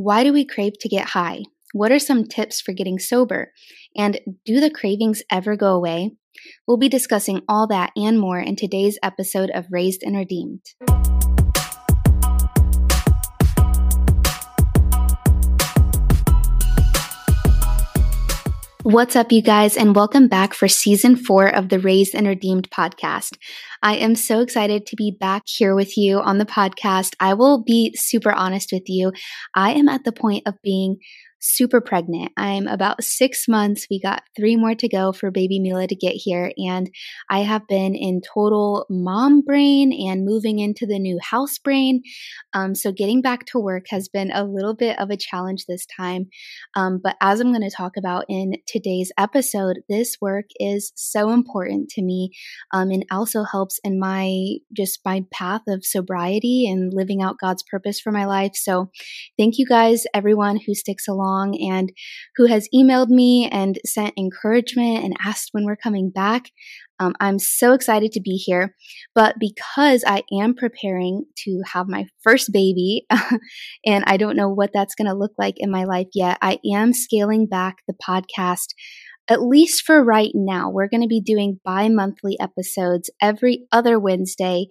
Why do we crave to get high? What are some tips for getting sober? And do the cravings ever go away? We'll be discussing all that and more in today's episode of Raised and Redeemed. What's up, you guys, and welcome back for season four of the Raised and Redeemed podcast. I am so excited to be back here with you on the podcast. I will be super honest with you. I am at the point of being super pregnant. I'm about six months. We got three more to go for baby Mila to get here. And I have been in total mom brain and moving into the new house brain. Um, so getting back to work has been a little bit of a challenge this time. Um, but as I'm going to talk about in today's episode, this work is so important to me um, and also helps in my just my path of sobriety and living out God's purpose for my life. So thank you guys, everyone who sticks along along and who has emailed me and sent encouragement and asked when we're coming back. Um, I'm so excited to be here. But because I am preparing to have my first baby, and I don't know what that's going to look like in my life yet, I am scaling back the podcast at least for right now, we're going to be doing bi monthly episodes every other Wednesday,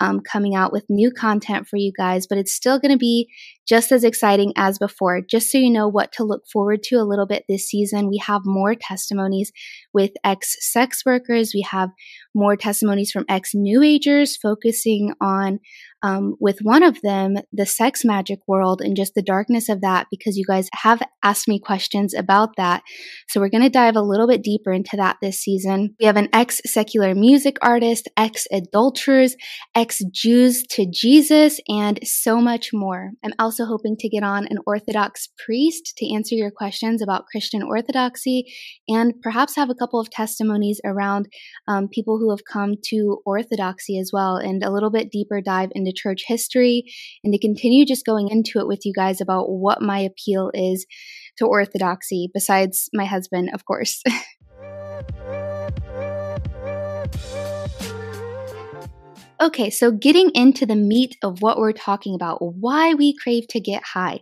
um, coming out with new content for you guys, but it's still going to be just as exciting as before. Just so you know what to look forward to a little bit this season, we have more testimonies with ex sex workers, we have more testimonies from ex New Agers focusing on um, with one of them, the sex magic world and just the darkness of that, because you guys have asked me questions about that. So we're going to dive a little bit deeper into that this season. We have an ex secular music artist, ex adulterers, ex Jews to Jesus, and so much more. I'm also hoping to get on an Orthodox priest to answer your questions about Christian orthodoxy and perhaps have a couple of testimonies around um, people who have come to orthodoxy as well and a little bit deeper dive into church history and to continue just going into it with you guys about what my appeal is to orthodoxy, besides my husband, of course. Okay, so getting into the meat of what we're talking about, why we crave to get high.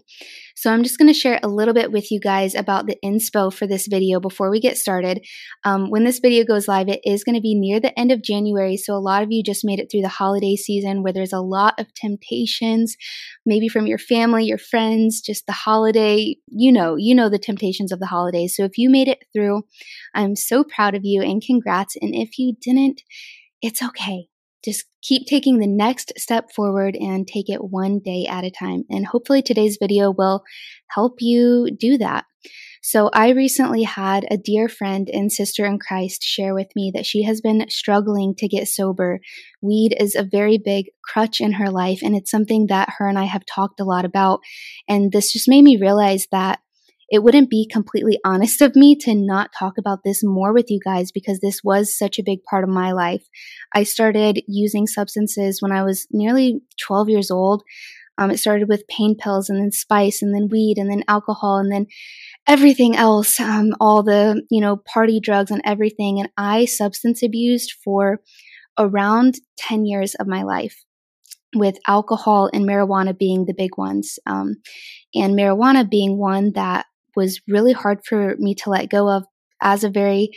So I'm just going to share a little bit with you guys about the inspo for this video before we get started. Um, when this video goes live, it is going to be near the end of January. So a lot of you just made it through the holiday season where there's a lot of temptations, maybe from your family, your friends, just the holiday. You know, you know the temptations of the holidays. So if you made it through, I'm so proud of you and congrats. And if you didn't, it's okay just keep taking the next step forward and take it one day at a time. And hopefully today's video will help you do that. So I recently had a dear friend and sister in Christ share with me that she has been struggling to get sober. Weed is a very big crutch in her life and it's something that her and I have talked a lot about. And this just made me realize that it wouldn't be completely honest of me to not talk about this more with you guys because this was such a big part of my life. I started using substances when I was nearly 12 years old. Um, it started with pain pills and then spice and then weed and then alcohol and then everything else, um, all the, you know, party drugs and everything. And I substance abused for around 10 years of my life with alcohol and marijuana being the big ones. Um, and marijuana being one that was really hard for me to let go of as a very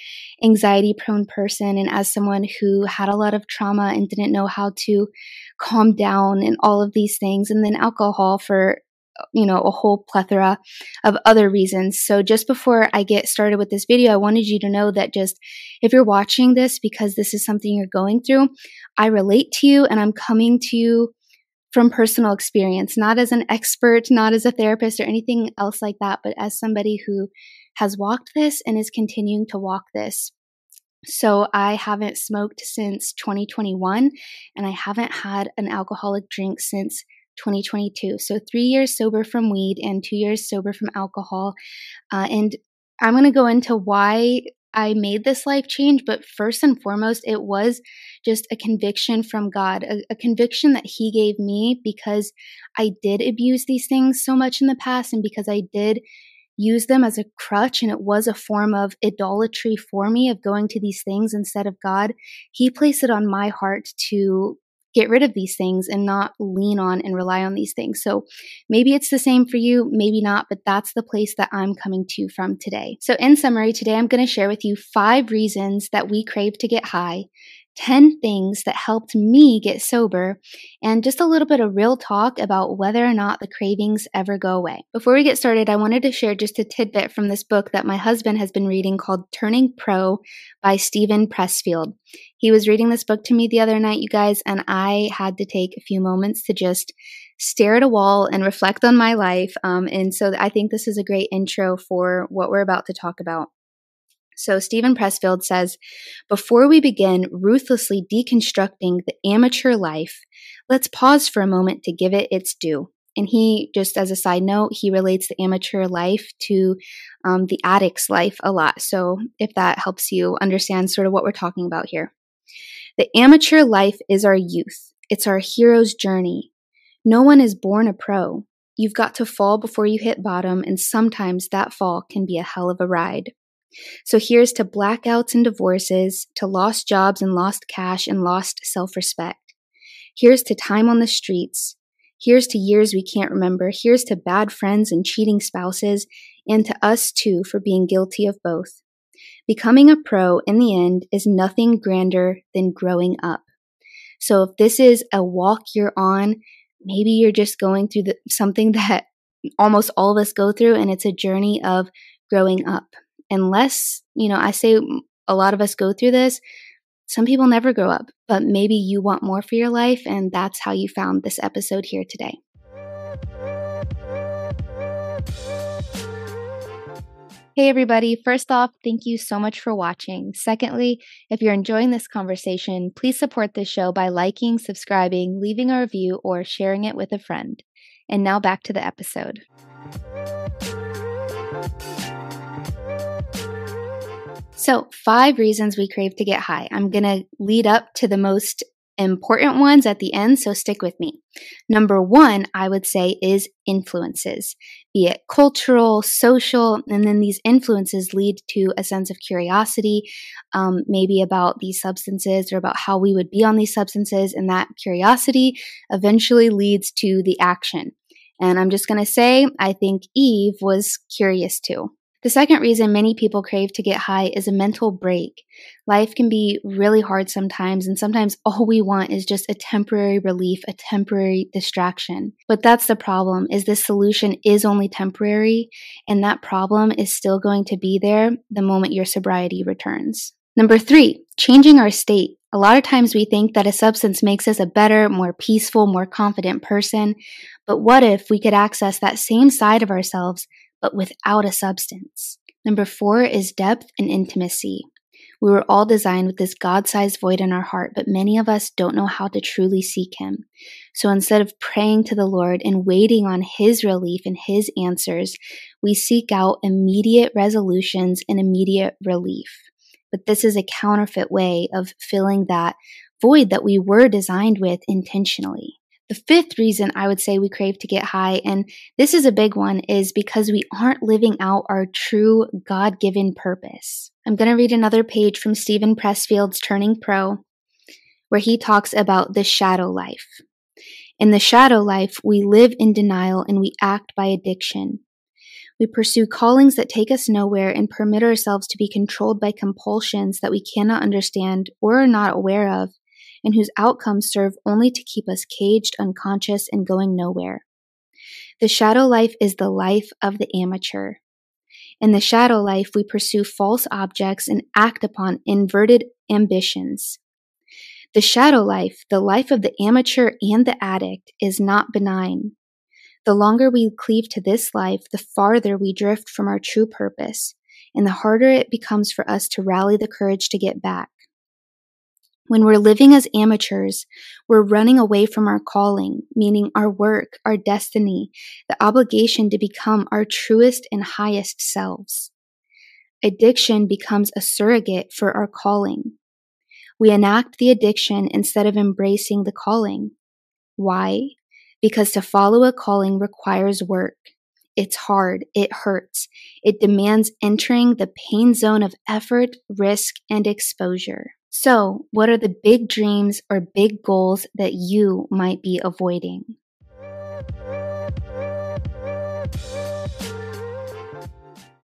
anxiety prone person and as someone who had a lot of trauma and didn't know how to calm down and all of these things and then alcohol for you know a whole plethora of other reasons. So just before i get started with this video i wanted you to know that just if you're watching this because this is something you're going through i relate to you and i'm coming to you from personal experience, not as an expert, not as a therapist or anything else like that, but as somebody who has walked this and is continuing to walk this. So I haven't smoked since 2021 and I haven't had an alcoholic drink since 2022. So three years sober from weed and two years sober from alcohol. Uh, and I'm going to go into why I made this life change, but first and foremost, it was just a conviction from God, a, a, conviction that He gave me because I did abuse these things so much in the past and because I did use them as a crutch and it was a form of idolatry for me of going to these things instead of God. He placed it on my heart to get rid of these things and not lean on and rely on these things. So maybe it's the same for you, maybe not, but that's the place that I'm coming to from today. So, in summary, today I'm going to share with you five reasons that we crave to get high 10 things that helped me get sober, and just a little bit of real talk about whether or not the cravings ever go away. Before we get started, I wanted to share just a tidbit from this book that my husband has been reading called Turning Pro by Steven Pressfield. He was reading this book to me the other night, you guys, and I had to take a few moments to just stare at a wall and reflect on my life. Um, and so I think this is a great intro for what we're about to talk about. So, Steven Pressfield says Before we begin ruthlessly deconstructing the amateur life, let's pause for a moment to give it its due. And he, just as a side note, he relates the amateur life to um, the addict's life a lot. So, if that helps you understand sort of what we're talking about here, the amateur life is our youth, it's our hero's journey. No one is born a pro. You've got to fall before you hit bottom, and sometimes that fall can be a hell of a ride. So here's to blackouts and divorces, to lost jobs and lost cash and lost self respect. Here's to time on the streets. Here's to years we can't remember. Here's to bad friends and cheating spouses, and to us too for being guilty of both. Becoming a pro in the end is nothing grander than growing up. So if this is a walk you're on, maybe you're just going through the, something that almost all of us go through, and it's a journey of growing up unless, you know, I say a lot of us go through this, some people never grow up, but maybe you want more for your life, and that's how you found this episode here today. Hey, everybody. First off, thank you so much for watching. Secondly, if you're enjoying this conversation, please support this show by liking, subscribing, leaving a review, or sharing it with a friend. And now back to the episode. So, five reasons we crave to get high. I'm going to lead up to the most important ones at the end, so stick with me. Number one, I would say, is influences, be it cultural, social, and then these influences lead to a sense of curiosity, um, maybe about these substances or about how we would be on these substances, and that curiosity eventually leads to the action. And I'm just going to say, I think Eve was curious too. The second reason many people crave to get high is a mental break. Life can be really hard sometimes, and sometimes all we want is just a temporary relief, a temporary distraction. But that's the problem is this solution is only temporary, and that problem is still going to be there the moment your sobriety returns. Number three, changing our state. A lot of times we think that a substance makes us a better, more peaceful, more confident person. But what if we could access that same side of ourselves but without a substance. Number four is depth and intimacy. We were all designed with this God sized void in our heart, but many of us don't know how to truly seek Him. So instead of praying to the Lord and waiting on His relief and His answers, we seek out immediate resolutions and immediate relief. But this is a counterfeit way of filling that void that we were designed with intentionally. The fifth reason I would say we crave to get high, and this is a big one, is because we aren't living out our true God given purpose. I'm going to read another page from Steven Pressfield's Turning Pro, where he talks about the shadow life. In the shadow life, we live in denial and we act by addiction. We pursue callings that take us nowhere and permit ourselves to be controlled by compulsions that we cannot understand or are not aware of and whose outcomes serve only to keep us caged, unconscious, and going nowhere. The shadow life is the life of the amateur. In the shadow life, we pursue false objects and act upon inverted ambitions. The shadow life, the life of the amateur and the addict, is not benign. The longer we cleave to this life, the farther we drift from our true purpose, and the harder it becomes for us to rally the courage to get back. When we're living as amateurs, we're running away from our calling, meaning our work, our destiny, the obligation to become our truest and highest selves. Addiction becomes a surrogate for our calling. We enact the addiction instead of embracing the calling. Why? Because to follow a calling requires work. It's hard. It hurts. It demands entering the pain zone of effort, risk, and exposure. So, what are the big dreams or big goals that you might be avoiding?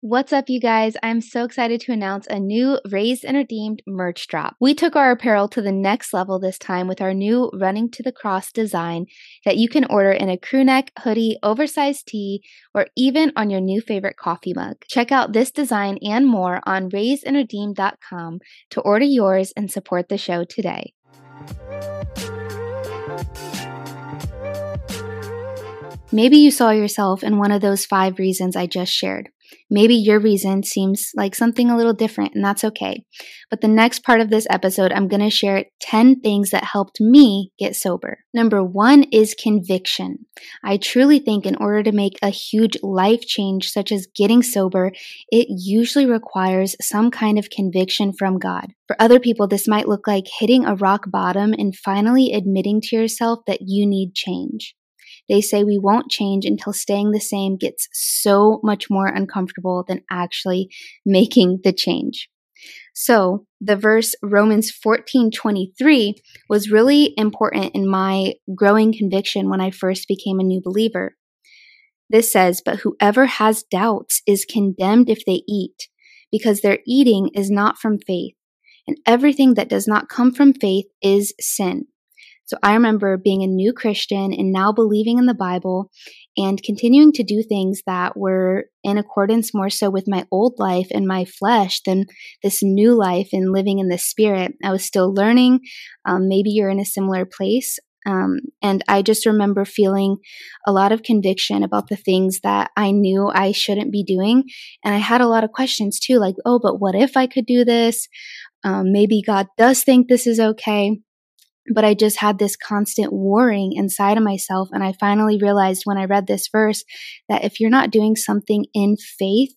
What's up, you guys? I'm so excited to announce a new Raised and Redeemed merch drop. We took our apparel to the next level this time with our new Running to the Cross design that you can order in a crew neck, hoodie, oversized tee, or even on your new favorite coffee mug. Check out this design and more on raisedandredeemed.com to order yours and support the show today. Maybe you saw yourself in one of those five reasons I just shared. Maybe your reason seems like something a little different, and that's okay. But the next part of this episode, I'm going to share 10 things that helped me get sober. Number one is conviction. I truly think in order to make a huge life change, such as getting sober, it usually requires some kind of conviction from God. For other people, this might look like hitting a rock bottom and finally admitting to yourself that you need change. They say we won't change until staying the same gets so much more uncomfortable than actually making the change. So, the verse Romans 14:23 was really important in my growing conviction when I first became a new believer. This says, "But whoever has doubts is condemned if they eat, because their eating is not from faith, and everything that does not come from faith is sin." So I remember being a new Christian and now believing in the Bible and continuing to do things that were in accordance more so with my old life and my flesh than this new life and living in the spirit. I was still learning. Um, maybe you're in a similar place. Um, and I just remember feeling a lot of conviction about the things that I knew I shouldn't be doing. And I had a lot of questions too, like, oh, but what if I could do this? Um, maybe God does think this is okay but I just had this constant warring inside of myself. And I finally realized when I read this verse that if you're not doing something in faith,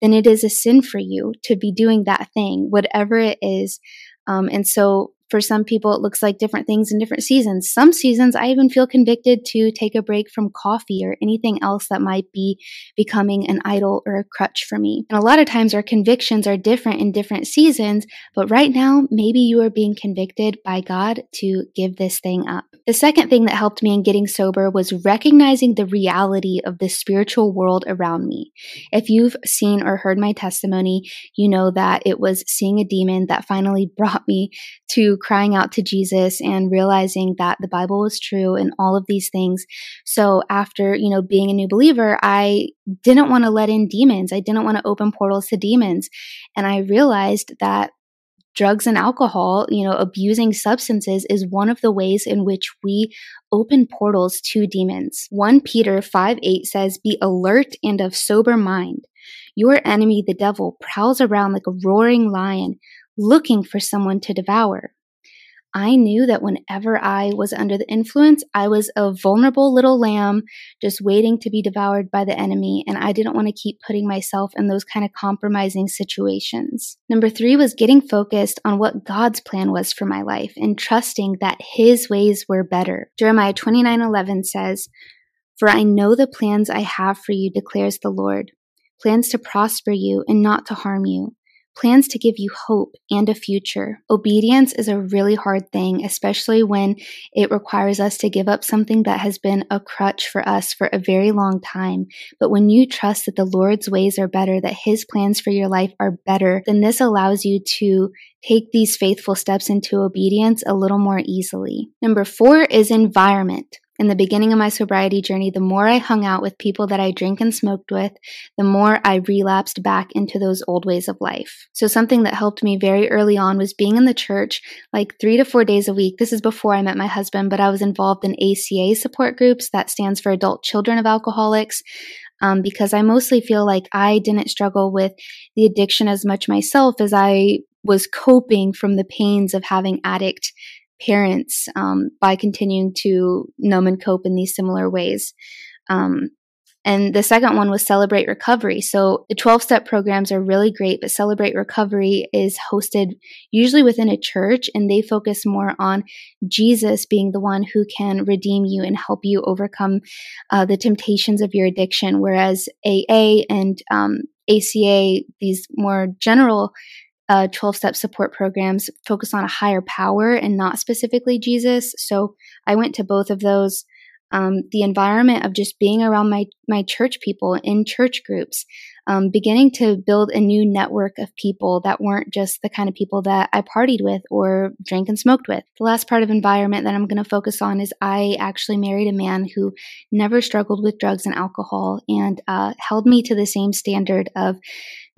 then it is a sin for you to be doing that thing, whatever it is. Um, and so for some people, it looks like different things in different seasons. Some seasons, I even feel convicted to take a break from coffee or anything else that might be becoming an idol or a crutch for me. And a lot of times, our convictions are different in different seasons, but right now, maybe you are being convicted by God to give this thing up. The second thing that helped me in getting sober was recognizing the reality of the spiritual world around me. If you've seen or heard my testimony, you know that it was seeing a demon that finally brought me to crying out to Jesus and realizing that the Bible was true and all of these things. So after, you know, being a new believer, I didn't want to let in demons. I didn't want to open portals to demons. And I realized that drugs and alcohol, you know, abusing substances is one of the ways in which we open portals to demons. 1 Peter 5 8 says, Be alert and of sober mind. Your enemy, the devil, prowls around like a roaring lion, looking for someone to devour. I knew that whenever I was under the influence, I was a vulnerable little lamb just waiting to be devoured by the enemy, and I didn't want to keep putting myself in those kind of compromising situations. Number three was getting focused on what God's plan was for my life and trusting that His ways were better. Jeremiah 29 11 says, For I know the plans I have for you, declares the Lord plans to prosper you and not to harm you plans to give you hope and a future. Obedience is a really hard thing, especially when it requires us to give up something that has been a crutch for us for a very long time. But when you trust that the Lord's ways are better, that His plans for your life are better, then this allows you to take these faithful steps into obedience a little more easily. Number four is environment in the beginning of my sobriety journey, the more I hung out with people that I drank and smoked with, the more I relapsed back into those old ways of life. So, something that helped me very early on was being in the church like three to four days a week. This is before I met my husband, but I was involved in ACA support groups. That stands for Adult Children of Alcoholics. Um, because I mostly feel like I didn't struggle with the addiction as much myself as I was coping from the pains of having addict parents um, by continuing to numb and cope in these similar ways. Um, and the second one was Celebrate Recovery. So the 12 step programs are really great, but Celebrate Recovery is hosted usually within a church and they focus more on Jesus being the one who can redeem you and help you overcome uh, the temptations of your addiction. Whereas AA and um, ACA, these more general uh, 12 step support programs focus on a higher power and not specifically Jesus. So I went to both of those. Um, the environment of just being around my my church people in church groups, um, beginning to build a new network of people that weren't just the kind of people that I partied with or drank and smoked with. The last part of environment that I'm going to focus on is I actually married a man who never struggled with drugs and alcohol and uh, held me to the same standard of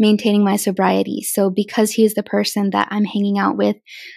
maintaining my sobriety. So because he is the person that I'm hanging out with,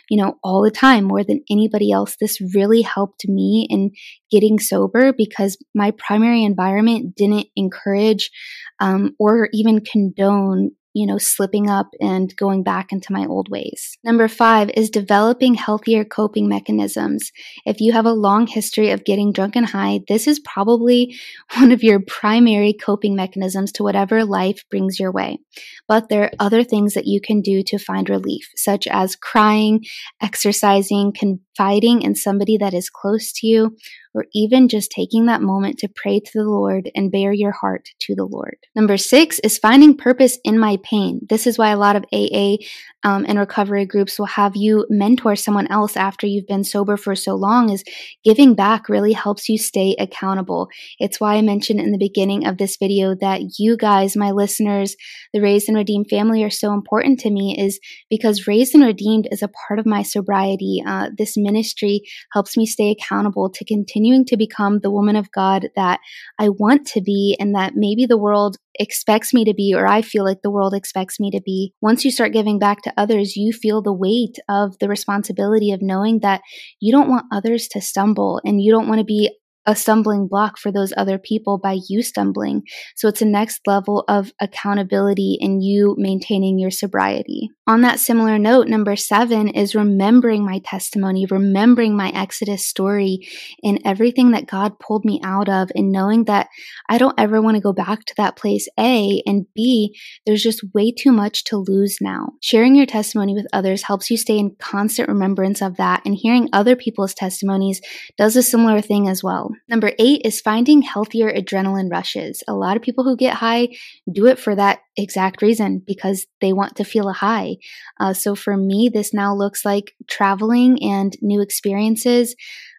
you know, all the time more than anybody else, this really helped me in getting sober because my primary environment didn't encourage um, or even condone you know, slipping up and going back into my old ways. Number five is developing healthier coping mechanisms. If you have a long history of getting drunk and high, this is probably one of your primary coping mechanisms to whatever life brings your way. But there are other things that you can do to find relief, such as crying, exercising, confiding in somebody that is close to you, or even just taking that moment to pray to the Lord and bare your heart to the Lord. Number six is finding purpose in my pain. This is why a lot of AA um, and recovery groups will have you mentor someone else after you've been sober for so long is giving back really helps you stay accountable. It's why I mentioned in the beginning of this video that you guys, my listeners, the Raised and Redeemed family are so important to me is because Raised and Redeemed is a part of my sobriety. Uh, this ministry helps me stay accountable to continuing to become the woman of God that I want to be and that maybe the world expects me to be, or I feel like the world expects me to be. Once you start giving back to others, you feel the weight of the responsibility of knowing that you don't want others to stumble and you don't want to be a stumbling block for those other people by you stumbling. So it's a next level of accountability in you maintaining your sobriety. On that similar note, number seven is remembering my testimony, remembering my Exodus story and everything that God pulled me out of, and knowing that I don't ever want to go back to that place, A, and B, there's just way too much to lose now. Sharing your testimony with others helps you stay in constant remembrance of that, and hearing other people's testimonies does a similar thing as well. Number eight is finding healthier adrenaline rushes. A lot of people who get high do it for that exact reason because they want to feel a high. Uh, so for me, this now looks like traveling and new experiences.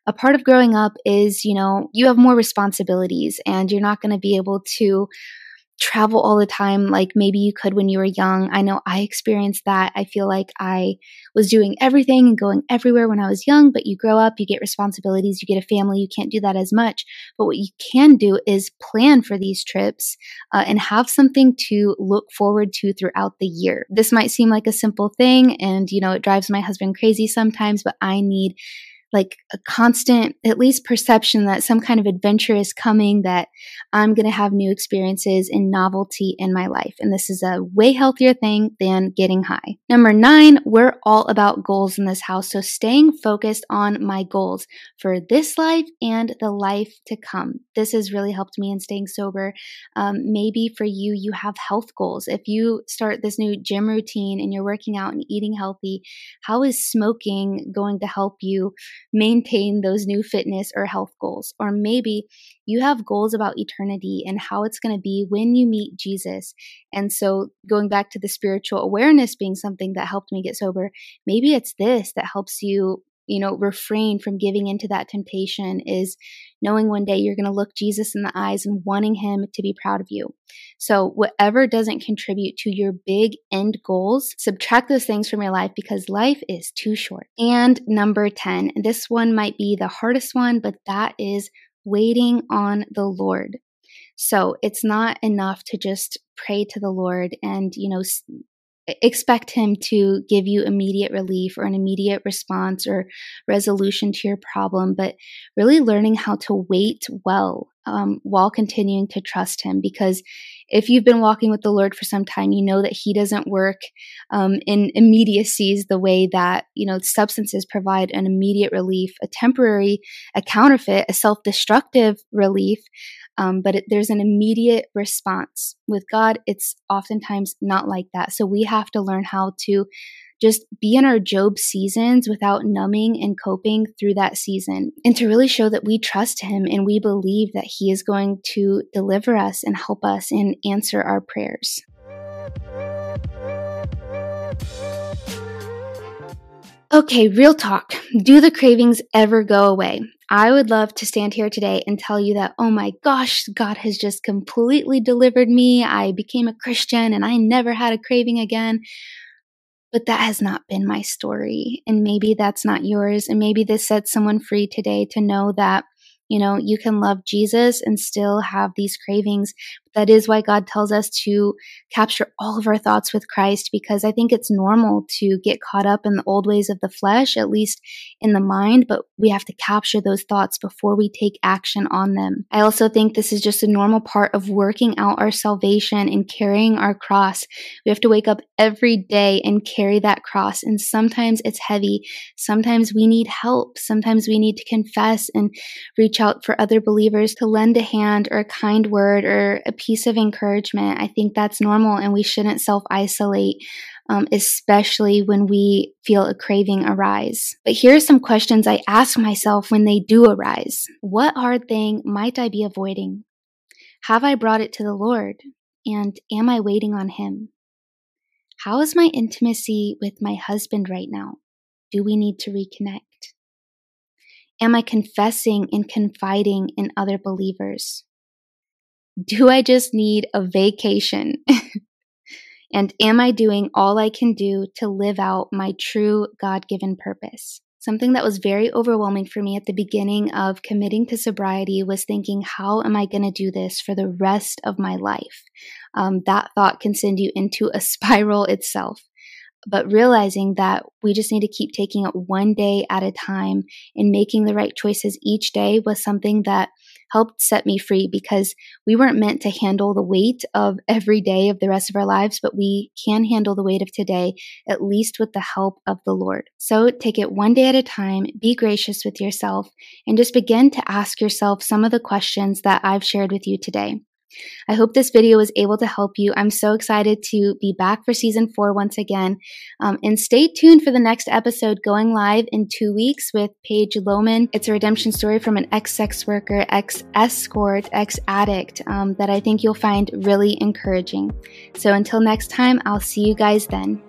A part of growing up is, you know, you have more responsibilities and you're not going to be able to travel all the time like maybe you could when you were young. I know I experienced that. I feel like I was doing everything and going everywhere when I was young, but you grow up, you get responsibilities, you get a family, you can't do that as much. But what you can do is plan for these trips uh, and have something to look forward to throughout the year. This might seem like a simple thing and, you know, it drives my husband crazy sometimes, but I need like a constant, at least perception that some kind of adventure is coming, that I'm going to have new experiences and novelty in my life. And this is a way healthier thing than getting high. Number nine, we're all about goals in this house. So staying focused on my goals for this life and the life to come. This has really helped me in staying sober. Um, maybe for you, you have health goals. If you start this new gym routine and you're working out and eating healthy, how is smoking going to help you? Maintain those new fitness or health goals. Or maybe you have goals about eternity and how it's going to be when you meet Jesus. And so, going back to the spiritual awareness being something that helped me get sober, maybe it's this that helps you you know, refrain from giving into that temptation is knowing one day you're going to look Jesus in the eyes and wanting him to be proud of you. So, whatever doesn't contribute to your big end goals, subtract those things from your life because life is too short. And number 10, this one might be the hardest one, but that is waiting on the Lord. So, it's not enough to just pray to the Lord and, you know, expect him to give you immediate relief or an immediate response or resolution to your problem, but really learning how to wait well um, while continuing to trust him. Because if you've been walking with the Lord for some time, you know that he doesn't work um, in immediacies the way that, you know, substances provide an immediate relief, a temporary, a counterfeit, a self destructive relief. Um, but it, there's an immediate response. With God, it's oftentimes not like that. So we have to learn how to just be in our Job seasons without numbing and coping through that season, and to really show that we trust Him and we believe that He is going to deliver us and help us and answer our prayers. Okay, real talk. Do the cravings ever go away? I would love to stand here today and tell you that, oh my gosh, God has just completely delivered me. I became a Christian and I never had a craving again. But that has not been my story. And maybe that's not yours. And maybe this sets someone free today to know that you know, you can love Jesus and still have these cravings. That is why God tells us to capture all of our thoughts with Christ because I think it's normal to get caught up in the old ways of the flesh, at least in the mind, but we have to capture those thoughts before we take action on them. I also think this is just a normal part of working out our salvation and carrying our cross. We have to wake up every day and carry that cross. And sometimes it's heavy. Sometimes we need help. Sometimes we need to confess and reach out for other believers to lend a hand or a kind word or a piece of encouragement. I think that's normal and we shouldn't self isolate. Um, especially when we feel a craving arise. But here are some questions I ask myself when they do arise. What hard thing might I be avoiding? Have I brought it to the Lord? And am I waiting on Him? How is my intimacy with my husband right now? Do we need to reconnect? Am I confessing and confiding in other believers? Do I just need a vacation? and am I doing all I can do to live out my true God given purpose? Something that was very overwhelming for me at the beginning of committing to sobriety was thinking, how am I going to do this for the rest of my life? Um, that thought can send you into a spiral itself but realizing that we just need to keep taking it one day at a time and making the right choices each day was something that helped set me free because we weren't meant to handle the weight of every day of the rest of our lives, but we can handle the weight of today, at least with the help of the Lord. So take it one day at a time, be gracious with yourself, and just begin to ask yourself some of the questions that I've shared with you today. I hope this video was able to help you. I'm so excited to be back for season four once again. Um, and stay tuned for the next episode going live in two weeks with Paige Lohman. It's a redemption story from an ex sex worker, ex escort, ex addict um, that I think you'll find really encouraging. So until next time, I'll see you guys then.